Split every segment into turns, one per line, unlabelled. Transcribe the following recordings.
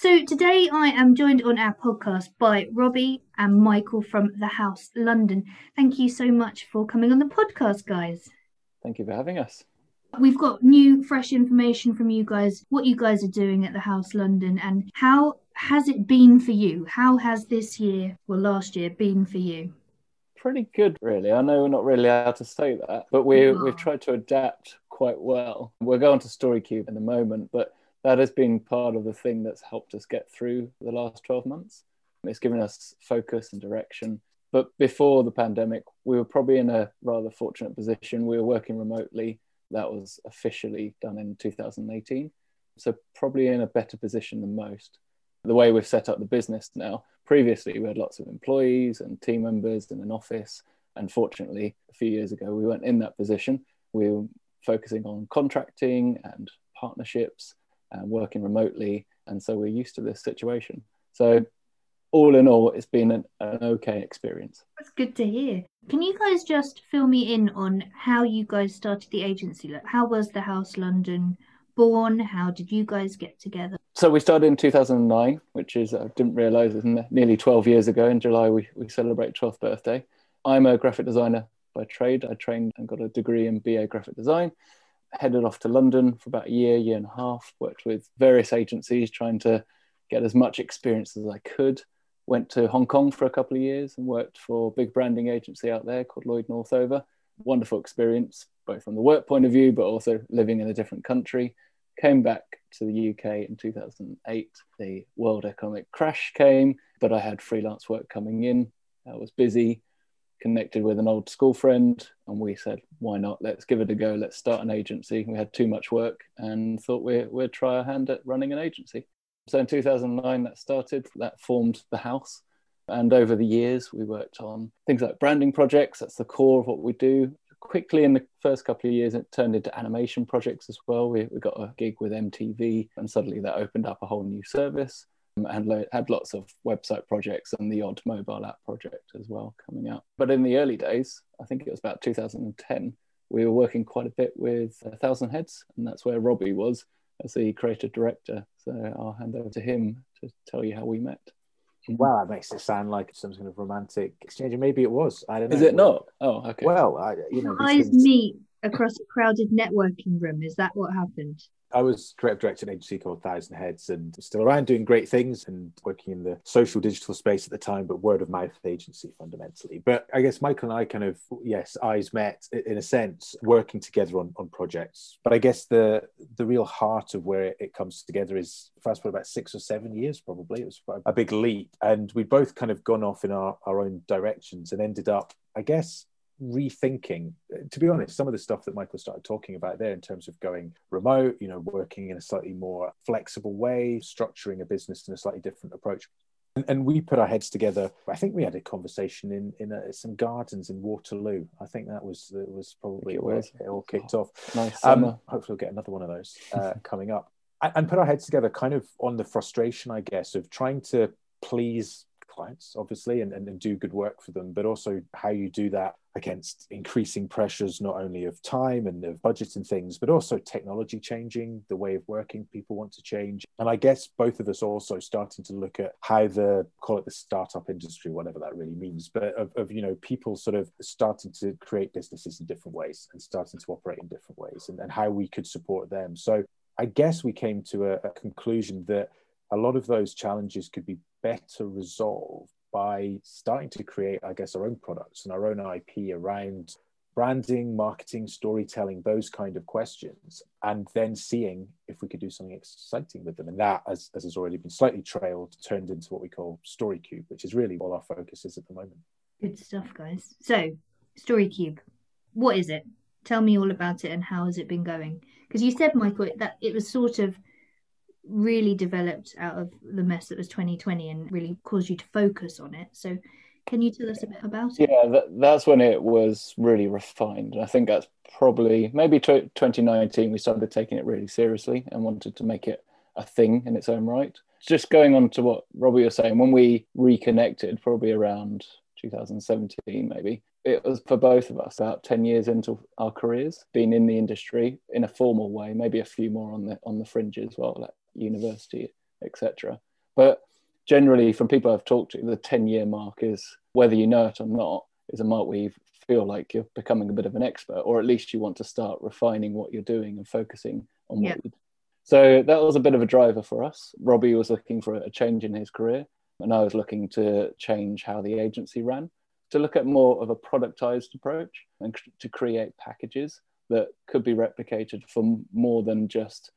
So today I am joined on our podcast by Robbie and Michael from The House London. Thank you so much for coming on the podcast, guys.
Thank you for having us.
We've got new, fresh information from you guys, what you guys are doing at The House London, and how has it been for you? How has this year, well, last year, been for you?
Pretty good, really. I know we're not really allowed to say that, but we, we've ah. tried to adapt quite well. We're going to StoryCube in a moment, but that has been part of the thing that's helped us get through the last 12 months. It's given us focus and direction. But before the pandemic, we were probably in a rather fortunate position. We were working remotely. That was officially done in 2018. So, probably in a better position than most. The way we've set up the business now, previously we had lots of employees and team members in an office. Unfortunately, a few years ago, we weren't in that position. We were focusing on contracting and partnerships and working remotely. And so we're used to this situation. So, all in all, it's been an, an okay experience.
That's good to hear. Can you guys just fill me in on how you guys started the agency? Like, how was the House London born? How did you guys get together?
So we started in 2009, which is I didn't realise is nearly 12 years ago. In July, we we celebrate 12th birthday. I'm a graphic designer by trade. I trained and got a degree in BA graphic design. Headed off to London for about a year, year and a half. Worked with various agencies, trying to get as much experience as I could went to Hong Kong for a couple of years and worked for a big branding agency out there called Lloyd Northover. Wonderful experience, both from the work point of view, but also living in a different country. Came back to the UK in 2008. The world economic crash came, but I had freelance work coming in. I was busy, connected with an old school friend, and we said, why not? Let's give it a go. Let's start an agency. We had too much work and thought we we'd try our hand at running an agency. So in 2009, that started, that formed the house. And over the years, we worked on things like branding projects. That's the core of what we do. Quickly, in the first couple of years, it turned into animation projects as well. We, we got a gig with MTV, and suddenly that opened up a whole new service Um, and lo- had lots of website projects and the odd mobile app project as well coming out. But in the early days, I think it was about 2010, we were working quite a bit with a Thousand Heads, and that's where Robbie was as the creative director. So I'll hand over to him to tell you how we met.
Well, that makes it sound like some kind of romantic exchange, and maybe it was. I don't know.
Is it not? Oh, okay.
Well, I, you know,
eyes meet across a crowded networking room. Is that what happened?
I was creative director of an agency called Thousand Heads and still around doing great things and working in the social digital space at the time, but word of mouth agency fundamentally. But I guess Michael and I kind of, yes, eyes met in a sense, working together on, on projects. But I guess the the real heart of where it comes together is fast forward about six or seven years, probably. It was a big leap. And we'd both kind of gone off in our, our own directions and ended up, I guess, rethinking to be honest some of the stuff that michael started talking about there in terms of going remote you know working in a slightly more flexible way structuring a business in a slightly different approach. And, and we put our heads together. I think we had a conversation in in a, some gardens in waterloo. I think that was that was probably where it all kicked off.
Nice um,
hopefully we'll get another one of those uh, coming up. And put our heads together kind of on the frustration i guess of trying to please clients, obviously, and, and, and, do good work for them, but also how you do that against increasing pressures, not only of time and of budget and things, but also technology changing, the way of working people want to change. And I guess both of us also starting to look at how the, call it the startup industry, whatever that really means, but of, of you know, people sort of starting to create businesses in different ways and starting to operate in different ways and, and how we could support them. So I guess we came to a, a conclusion that a lot of those challenges could be better resolved by starting to create, I guess, our own products and our own IP around branding, marketing, storytelling, those kind of questions, and then seeing if we could do something exciting with them. And that, as, as has already been slightly trailed, turned into what we call StoryCube, which is really all our focus is at the moment.
Good stuff, guys. So, StoryCube, what is it? Tell me all about it and how has it been going? Because you said, Michael, that it was sort of really developed out of the mess that was 2020 and really caused you to focus on it. So, can you tell us a bit about
it? Yeah, that, that's when it was really refined. I think that's probably maybe t- 2019 we started taking it really seriously and wanted to make it a thing in its own right. Just going on to what Robbie was saying, when we reconnected, probably around 2017, maybe, it was for both of us about 10 years into our careers being in the industry in a formal way maybe a few more on the on the fringe as well like university, etc. But generally, from people I've talked to, the 10 year mark is whether you know it or not, is a mark where you feel like you're becoming a bit of an expert, or at least you want to start refining what you're doing and focusing on what you so that was a bit of a driver for us. Robbie was looking for a change in his career, and I was looking to change how the agency ran, to look at more of a productized approach and to create packages that could be replicated for more than just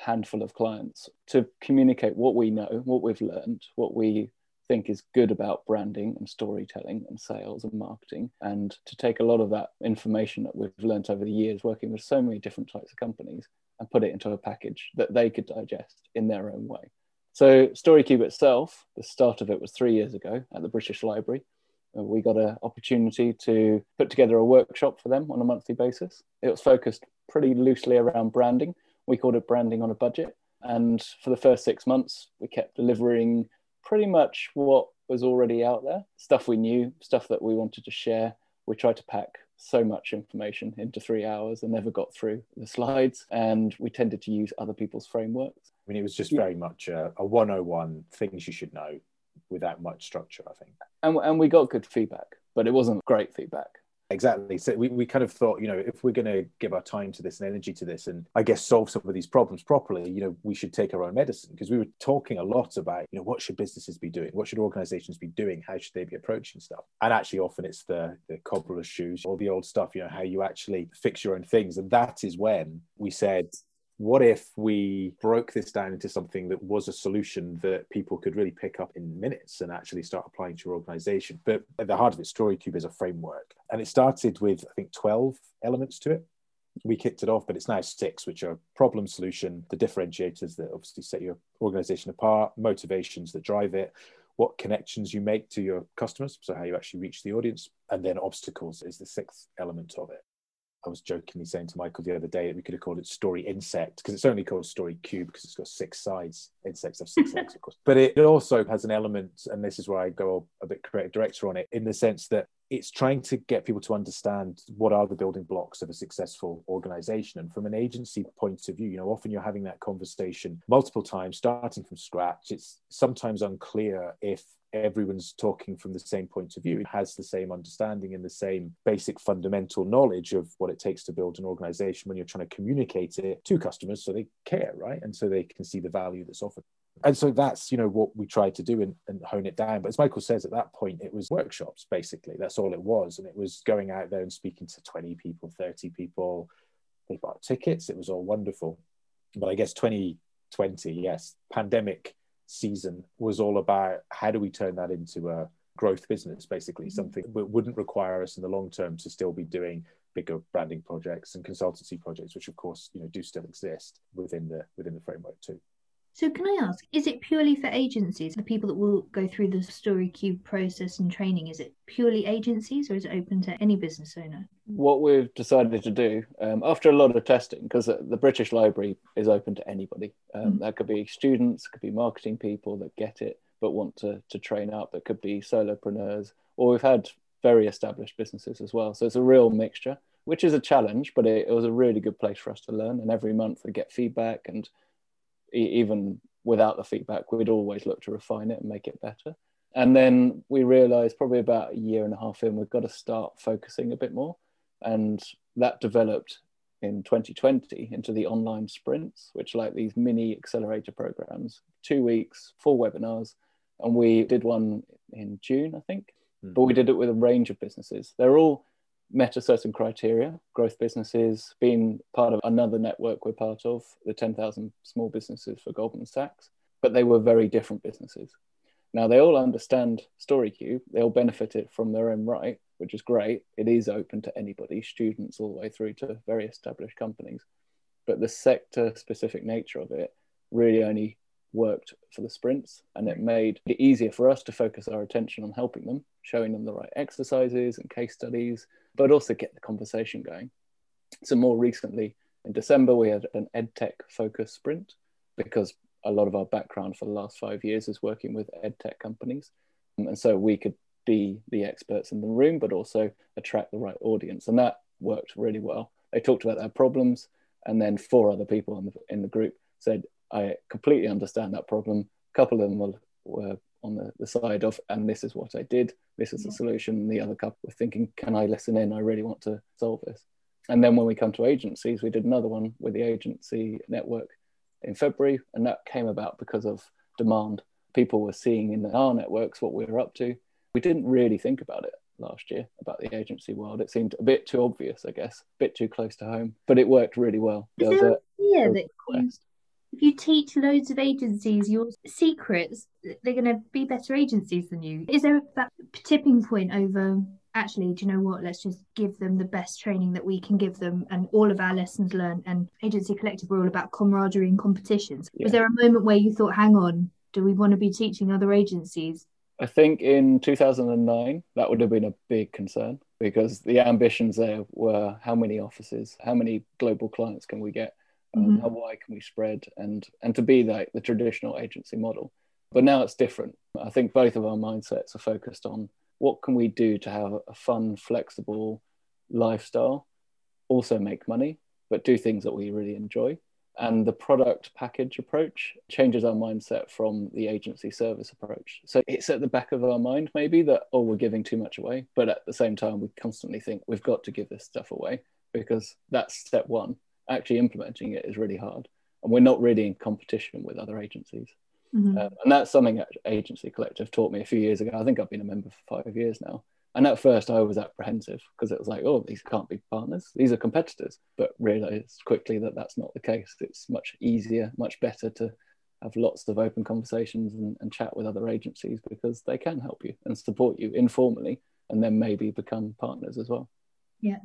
handful of clients, to communicate what we know, what we've learned, what we think is good about branding and storytelling and sales and marketing, and to take a lot of that information that we've learned over the years working with so many different types of companies and put it into a package that they could digest in their own way. So StoryCube itself, the start of it was three years ago at the British Library. We got an opportunity to put together a workshop for them on a monthly basis. It was focused pretty loosely around branding. We called it branding on a budget. And for the first six months, we kept delivering pretty much what was already out there stuff we knew, stuff that we wanted to share. We tried to pack so much information into three hours and never got through the slides. And we tended to use other people's frameworks.
I mean, it was just very much a, a 101 things you should know without much structure, I think.
And, and we got good feedback, but it wasn't great feedback.
Exactly. So we, we kind of thought, you know, if we're going to give our time to this and energy to this and I guess solve some of these problems properly, you know, we should take our own medicine because we were talking a lot about, you know, what should businesses be doing? What should organizations be doing? How should they be approaching stuff? And actually often it's the, the cobbler's shoes or the old stuff, you know, how you actually fix your own things. And that is when we said, what if we broke this down into something that was a solution that people could really pick up in minutes and actually start applying to your organization? But at the heart of it, StoryCube is a framework. And it started with, I think, 12 elements to it. We kicked it off, but it's now six, which are problem solution, the differentiators that obviously set your organization apart, motivations that drive it, what connections you make to your customers, so how you actually reach the audience, and then obstacles is the sixth element of it. I was jokingly saying to Michael the other day that we could have called it Story Insect because it's only called Story Cube because it's got six sides. Insects have six legs, of course. But it also has an element, and this is where I go a bit creative director on it, in the sense that it's trying to get people to understand what are the building blocks of a successful organization. And from an agency point of view, you know, often you're having that conversation multiple times, starting from scratch. It's sometimes unclear if everyone's talking from the same point of view, has the same understanding and the same basic fundamental knowledge of what it takes to build an organization when you're trying to communicate it to customers so they care, right? And so they can see the value that's offered. And so that's, you know, what we tried to do and, and hone it down. But as Michael says, at that point, it was workshops, basically. That's all it was. And it was going out there and speaking to 20 people, 30 people. They bought tickets. It was all wonderful. But I guess 2020, yes, pandemic season was all about how do we turn that into a growth business, basically, mm-hmm. something that wouldn't require us in the long term to still be doing bigger branding projects and consultancy projects, which of course, you know, do still exist within the within the framework too.
So, can I ask, is it purely for agencies, the people that will go through the StoryCube process and training? Is it purely agencies or is it open to any business owner?
What we've decided to do um, after a lot of testing, because the British Library is open to anybody, um, mm-hmm. that could be students, could be marketing people that get it but want to, to train up, that could be solopreneurs, or we've had very established businesses as well. So, it's a real mixture, which is a challenge, but it, it was a really good place for us to learn. And every month we get feedback and even without the feedback, we'd always look to refine it and make it better. And then we realized probably about a year and a half in, we've got to start focusing a bit more. And that developed in 2020 into the online sprints, which are like these mini accelerator programs, two weeks, four webinars. And we did one in June, I think, mm. but we did it with a range of businesses. They're all met a certain criteria, growth businesses, being part of another network we're part of, the 10,000 small businesses for Goldman Sachs, but they were very different businesses. Now they all understand StoryCube, they all benefited from their own right, which is great. It is open to anybody, students all the way through to very established companies. But the sector specific nature of it really only worked for the sprints and it made it easier for us to focus our attention on helping them, showing them the right exercises and case studies, but also get the conversation going. So, more recently, in December, we had an EdTech focus sprint because a lot of our background for the last five years is working with EdTech companies. Um, and so we could be the experts in the room, but also attract the right audience. And that worked really well. They talked about their problems, and then four other people in the, in the group said, I completely understand that problem. A couple of them were, were on the, the side of, and this is what I did, this is the solution. The other couple were thinking, can I listen in? I really want to solve this. And then when we come to agencies, we did another one with the agency network in February, and that came about because of demand. People were seeing in our networks what we were up to. We didn't really think about it last year about the agency world. It seemed a bit too obvious, I guess, a bit too close to home, but it worked really well.
Is
There
there
a-
fear that. If you teach loads of agencies your secrets, they're going to be better agencies than you? Is there that tipping point over? Actually, do you know what? Let's just give them the best training that we can give them, and all of our lessons learned. And Agency Collective were all about camaraderie and competitions.
Yeah.
Was there a moment where you thought, "Hang on, do we want to be teaching other agencies?"
I think in 2009, that would have been a big concern because the ambitions there were how many offices, how many global clients can we get, um,
Mhm.
how wide can we spread, and and to be like the traditional agency model. But now it's different. I think both of our mindsets are focused on what can we do to have a fun, flexible lifestyle, also make money, but do things that we really enjoy. And the product package approach changes our mindset from the agency service approach. So it's at the back of our mind, maybe, that, oh, we're giving too much away. But at the same time, we constantly think we've got to give this stuff away because that's step one. Actually, implementing it is really hard. And we're not really in competition with other agencies.
Mhm.
Um, and that's something that Agency Collective taught me a few years ago. I think I've been a member for five years now. And at first, I was apprehensive because it was like, oh, these can't be partners. These are competitors. But realized quickly that that's not the case. It's much easier, much better to have lots of open conversations and, and chat with other agencies because they can help you and support you informally and then maybe become partners as well.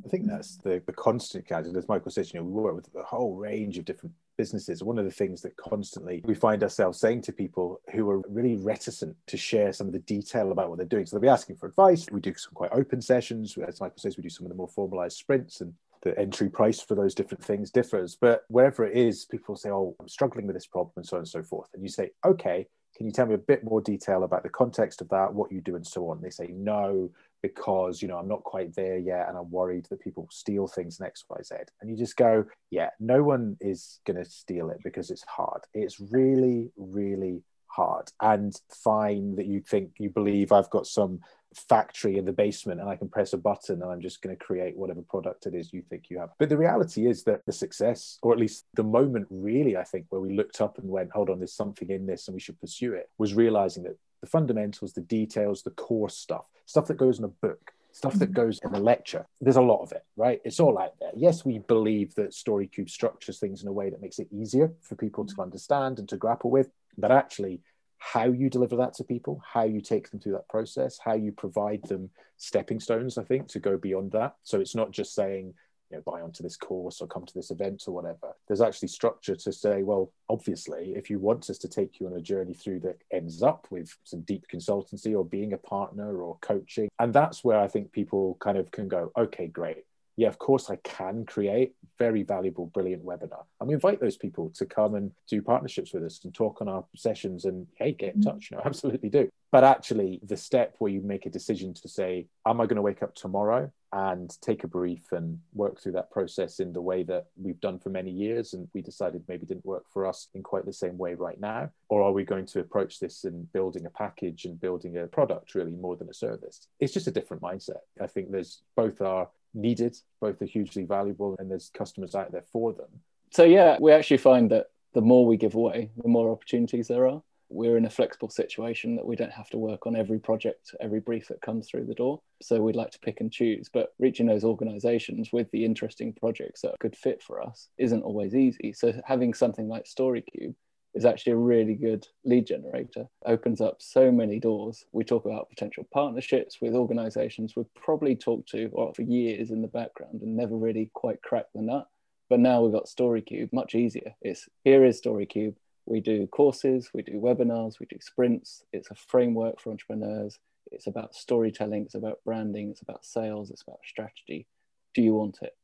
I think that's the, the constant challenge. As Michael says, you know, we work with a whole range of different businesses. One of the things that constantly we find ourselves saying to people who are really reticent to share some of the detail about what they're doing. So they'll be asking for advice. We do some quite open sessions. As Michael says, we do some of the more formalized sprints and the entry price for those different things differs. But wherever it is, people say, Oh, I'm struggling with this problem and so on and so forth. And you say, Okay, can you tell me a bit more detail about the context of that, what you do, and so on? They say, No, because you know I'm not quite there yet, and I'm worried that people steal things and X, Y, Z. And you just go, yeah, no one is going to steal it because it's hard. It's really, really hard. And fine that you think you believe I've got some factory in the basement and I can press a button and I'm just going to create whatever product it is you think you have. But the reality is that the success, or at least the moment really, I think, where we looked up and went, hold on, there's something in this and we should pursue it, was realizing that the fundamentals, the details, the core stuff, stuff that goes in a book, stuff that mm-hmm. goes in a lecture, there's a lot of it, right? It's all out there. Yes, we believe that StoryCube structures things in a way that makes it easier for people to mm-hmm. understand and to grapple with, but actually, how you deliver that to people, how you take them through that process, how you provide them stepping stones, I think, to go beyond that. So it's not just saying, you know, buy onto this course or come to this event or whatever. There's actually structure to say, well, obviously, if you want us to take you on a journey through that ends up with some deep consultancy or being a partner or coaching, and that's where I think people kind of can go, okay, great. Yeah, of course, I can create very valuable, brilliant webinar. And we invite those people to come and do partnerships with us and talk on our sessions and, hey, get in mm-hmm. touch. You know, absolutely do. But actually, the step where you make a decision to say, am I going to wake up tomorrow and take a brief and work through that process in the way that we've done for many years and we decided maybe didn't work for us in quite the same way right now? Or are we going to approach this in building a package and building a product really more than a service? It's just a different mindset. I think there's both are needed, both are hugely valuable, and there's customers out there for them.
So yeah, we actually find that the more we give away, the more opportunities there are. We're in a flexible situation that we don't have to work on every project, every brief that comes through the door. So we'd like to pick and choose, but reaching those organizations with the interesting projects that could fit for us isn't always easy. So having something like StoryCube is actually a really good lead generator. Opens up so many doors. We talk about potential partnerships with organizations we've probably talked to or for years in the background and never really quite cracked the nut. But now we've got StoryCube, much easier. It's here is StoryCube. We do courses, we do webinars, we do sprints. It's a framework for entrepreneurs. It's about storytelling, it's about branding, it's about sales, it's about strategy. Do you want it?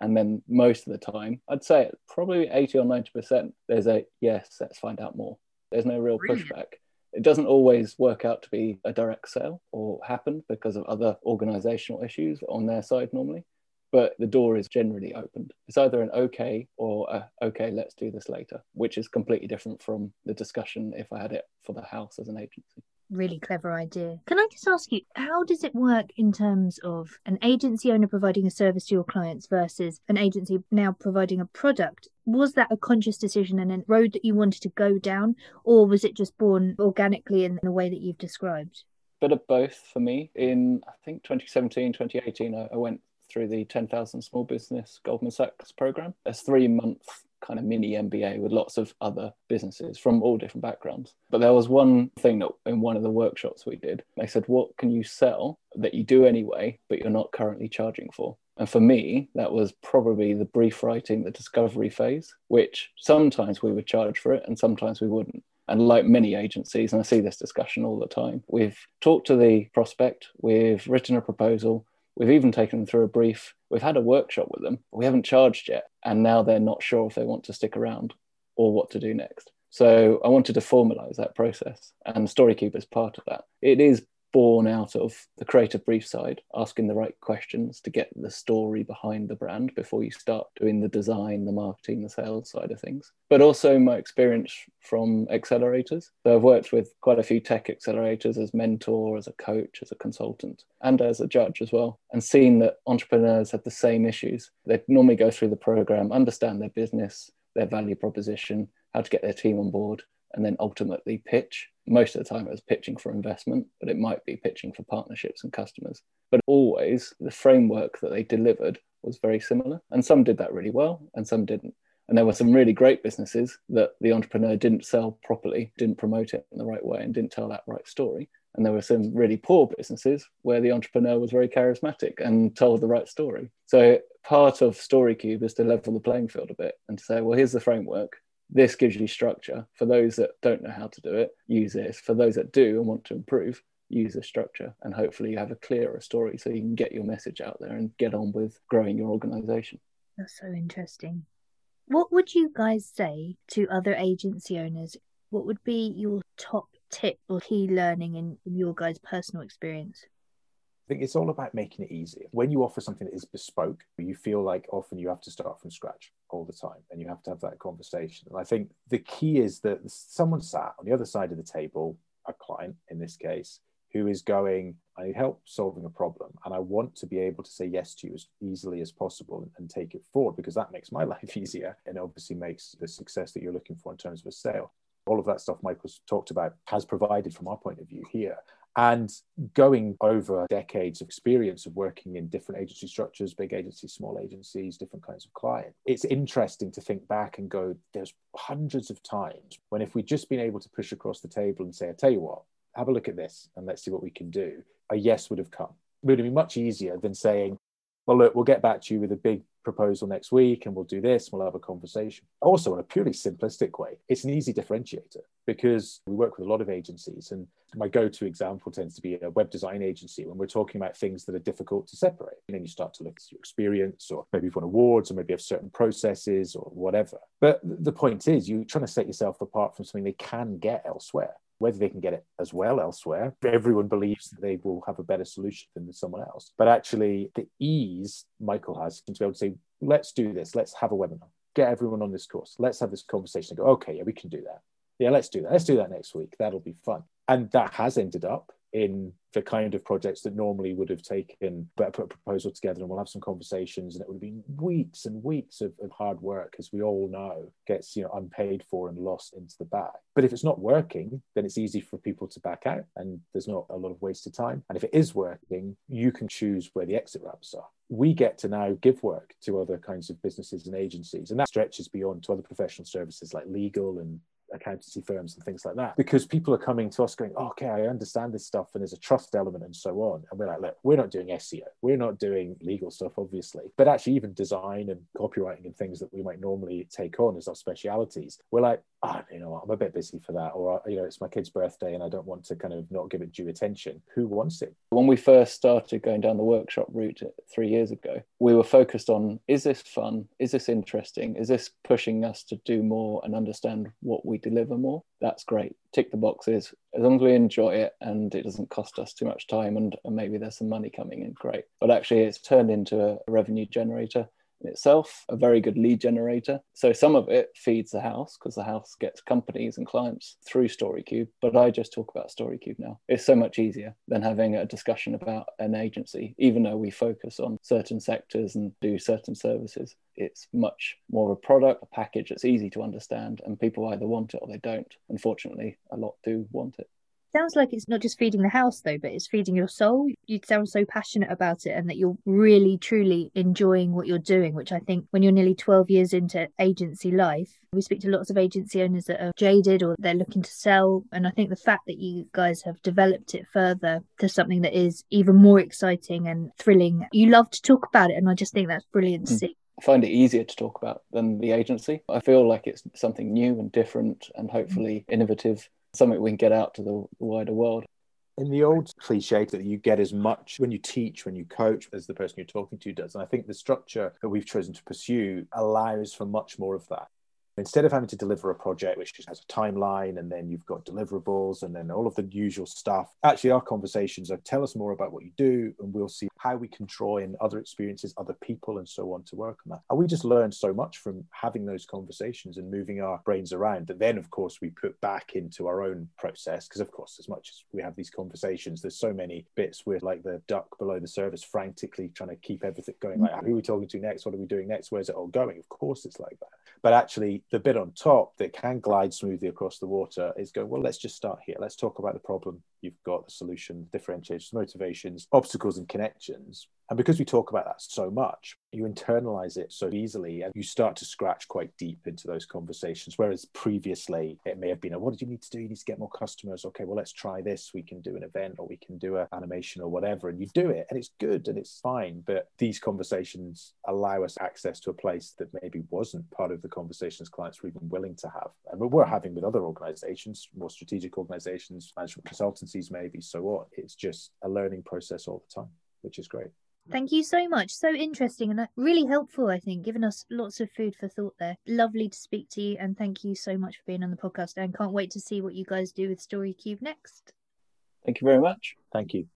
And then most of the time, I'd say probably 80 or 90%, there's a yes, let's find out more. There's no real pushback. It doesn't always work out to be a direct sale or happen because of other organizational issues on their side normally. but the door is generally opened. It's either an okay or a okay, let's do this later, which is completely different from the discussion if I had it for the house as an agency
really clever idea. Can I just ask you, how does it work in terms of an agency owner providing a service to your clients versus an agency now providing a product? Was that a conscious decision and a road that you wanted to go down, or was it just born organically in the way that you've described?
Bit of both for me. In I think 2017, 2018, I, I went through the 10,000 Small Business Goldman Sachs program. A three month kind of mini MBA with lots of other businesses from all different backgrounds. But there was one thing that in one of the workshops we did, they said, What can you sell that you do anyway, but you're not currently charging for? And for me, that was probably the brief writing, the discovery phase, which sometimes we would charge for it and sometimes we wouldn't. And like many agencies, and I see this discussion all the time, we've talked to the prospect, we've written a proposal, We've even taken them through a brief. We've had a workshop with them. We haven't charged yet. And now they're not sure if they want to stick around or what to do next. So I wanted to formalize that process, and StoryCube is part of that. It is born out of the creative brief side, asking the right questions to get the story behind the brand before you start doing the design, the marketing, the sales side of things. But also my experience from accelerators. So I've worked with quite a few tech accelerators as mentor, as a coach, as a consultant, and as a judge as well, and seen that entrepreneurs have the same issues. They normally go through the program, understand their business, their value proposition, how to get their team on board, and then ultimately pitch. Most of the time, it was pitching for investment, but it might be pitching for partnerships and customers. But always, the framework that they delivered was very similar. And some did that really well, and some didn't. And there were some really great businesses that the entrepreneur didn't sell properly, didn't promote it in the right way, and didn't tell that right story. And there were some really poor businesses where the entrepreneur was very charismatic and told the right story. So part of StoryCube is to level the playing field a bit and to say, well, here's the framework this gives you structure. For those that don't know how to do it, use this. For those that do and want to improve, use a structure. And hopefully you have a clearer story so you can get your message out there and get on with growing your organization.
That's so interesting. What would you guys say to other agency owners? What would be your top tip or key learning in, in your guys' personal experience?
Think it's all about making it easier. When you offer something that is bespoke, you feel like often you have to start from scratch all the time and you have to have that conversation. And I think the key is that someone sat on the other side of the table, a client in this case, who is going, I need help solving a problem. And I want to be able to say yes to you as easily as possible and take it forward because that makes my life easier and obviously makes the success that you're looking for in terms of a sale all of that stuff Michael's talked about has provided from our point of view here. And going over decades of experience of working in different agency structures, big agencies, small agencies, different kinds of clients, it's interesting to think back and go, there's hundreds of times when if we'd just been able to push across the table and say, I tell you what, have a look at this and let's see what we can do, a yes would have come. It would have been much easier than saying, well, look, we'll get back to you with a big proposal next week and we'll do this, we'll have a conversation. Also, in a purely simplistic way, it's an easy differentiator because we work with a lot of agencies. And my go to example tends to be a web design agency when we're talking about things that are difficult to separate. And then you start to look at your experience, or maybe you've won awards, or maybe you have certain processes or whatever. But the point is, you're trying to set yourself apart from something they can get elsewhere whether they can get it as well elsewhere. Everyone believes that they will have a better solution than someone else. But actually, the ease Michael has to be able to say, let's do this, let's have a webinar, get everyone on this course, let's have this conversation and go, okay, yeah, we can do that. Yeah, let's do that. Let's do that next week. That'll be fun. And that has ended up in the kind of projects that normally would have taken but put a proposal together and we'll have some conversations and it would have been weeks and weeks of, of, hard work as we all know gets you know unpaid for and lost into the bag. But if it's not working then it's easy for people to back out and there's not a lot of wasted time. And if it is working you can choose where the exit ramps are. We get to now give work to other kinds of businesses and agencies and that stretches beyond to other professional services like legal and accountancy firms and things like that. Because people are coming to us going oh, okay i understand this stuff and there's a trust element and so on. And we're like look we're not doing seo we're not doing legal stuff obviously. But actually even design and copywriting and things that we might normally take on as our specialities we're like oh, you know i'm a bit busy for that or you know it's my kid's birthday and i don't want to kind of not give it due attention. Who wants it?
When we first started going down the workshop route three years ago we were focused on is this fun? Is this interesting? Is this pushing us to do more and understand what we deliver more, that's great. Tick the boxes. As long as we enjoy it and it doesn't cost us too much time and, and maybe there's some money coming in, great. But actually, it's turned into a revenue generator itself, a very good lead generator. So some of it feeds the house because the house gets companies and clients through StoryCube. But I just talk about StoryCube now. It's so much easier than having a discussion about an agency, even though we focus on certain sectors and do certain services. It's much more of a product, a package that's easy to understand, and people either want it or they don't. Unfortunately, a lot do want it
sounds like it's not just feeding the house though but it's feeding your soul. You sound so passionate about it and that you're really truly enjoying what you're doing which i think when you're nearly 12 years into agency life we speak to lots of agency owners that are jaded or they're looking to sell. And i think the fact that you guys have developed it further to something that is even more exciting and thrilling. You love to talk about it and i just think that's brilliant to mm. see.
I find it easier to talk about than the agency. I feel like it's something new and different and hopefully innovative something we can get out to the wider world.
In the old cliche that you get as much when you teach, when you coach, as the person you're talking to does. And I think the structure that we've chosen to pursue allows for much more of that instead of having to deliver a project which just has a timeline and then you've got deliverables and then all of the usual stuff actually our conversations are tell us more about what you do and we'll see how we can draw in other experiences other people and so on to work on that. And we just learn so much from having those conversations and moving our brains around that then of course we put back into our own process because of course as much as we have these conversations there's so many bits we're like the duck below the surface frantically trying to keep everything going like who are we talking to next? What are we doing next? Where's it all going? Of course it's like that but actually the bit on top that can glide smoothly across the water is go, well, let's just start here. Let's talk about the problem you've got, the solution, differentiators, motivations, obstacles, and connections. And because we talk about that so much, you internalize it so easily and you start to scratch quite deep into those conversations. Whereas previously, it may have been, oh, what do you need to do? You need to get more customers. Okay, well, let's try this. We can do an event or we can do an animation or whatever. And you do it and it's good and it's fine. But these conversations allow us access to a place that maybe wasn't part of the conversations clients were even willing to have. And we're having with other organizations, more strategic organizations, management maybe, so what It's just a learning process all the time, which is great.
Thank you so much. So interesting and uh, really helpful, I think, giving us lots of food for thought there. Lovely to speak to you and thank you so much for being on the podcast and can't wait to see what you guys do with StoryCube next.
Thank you very much.
Thank you.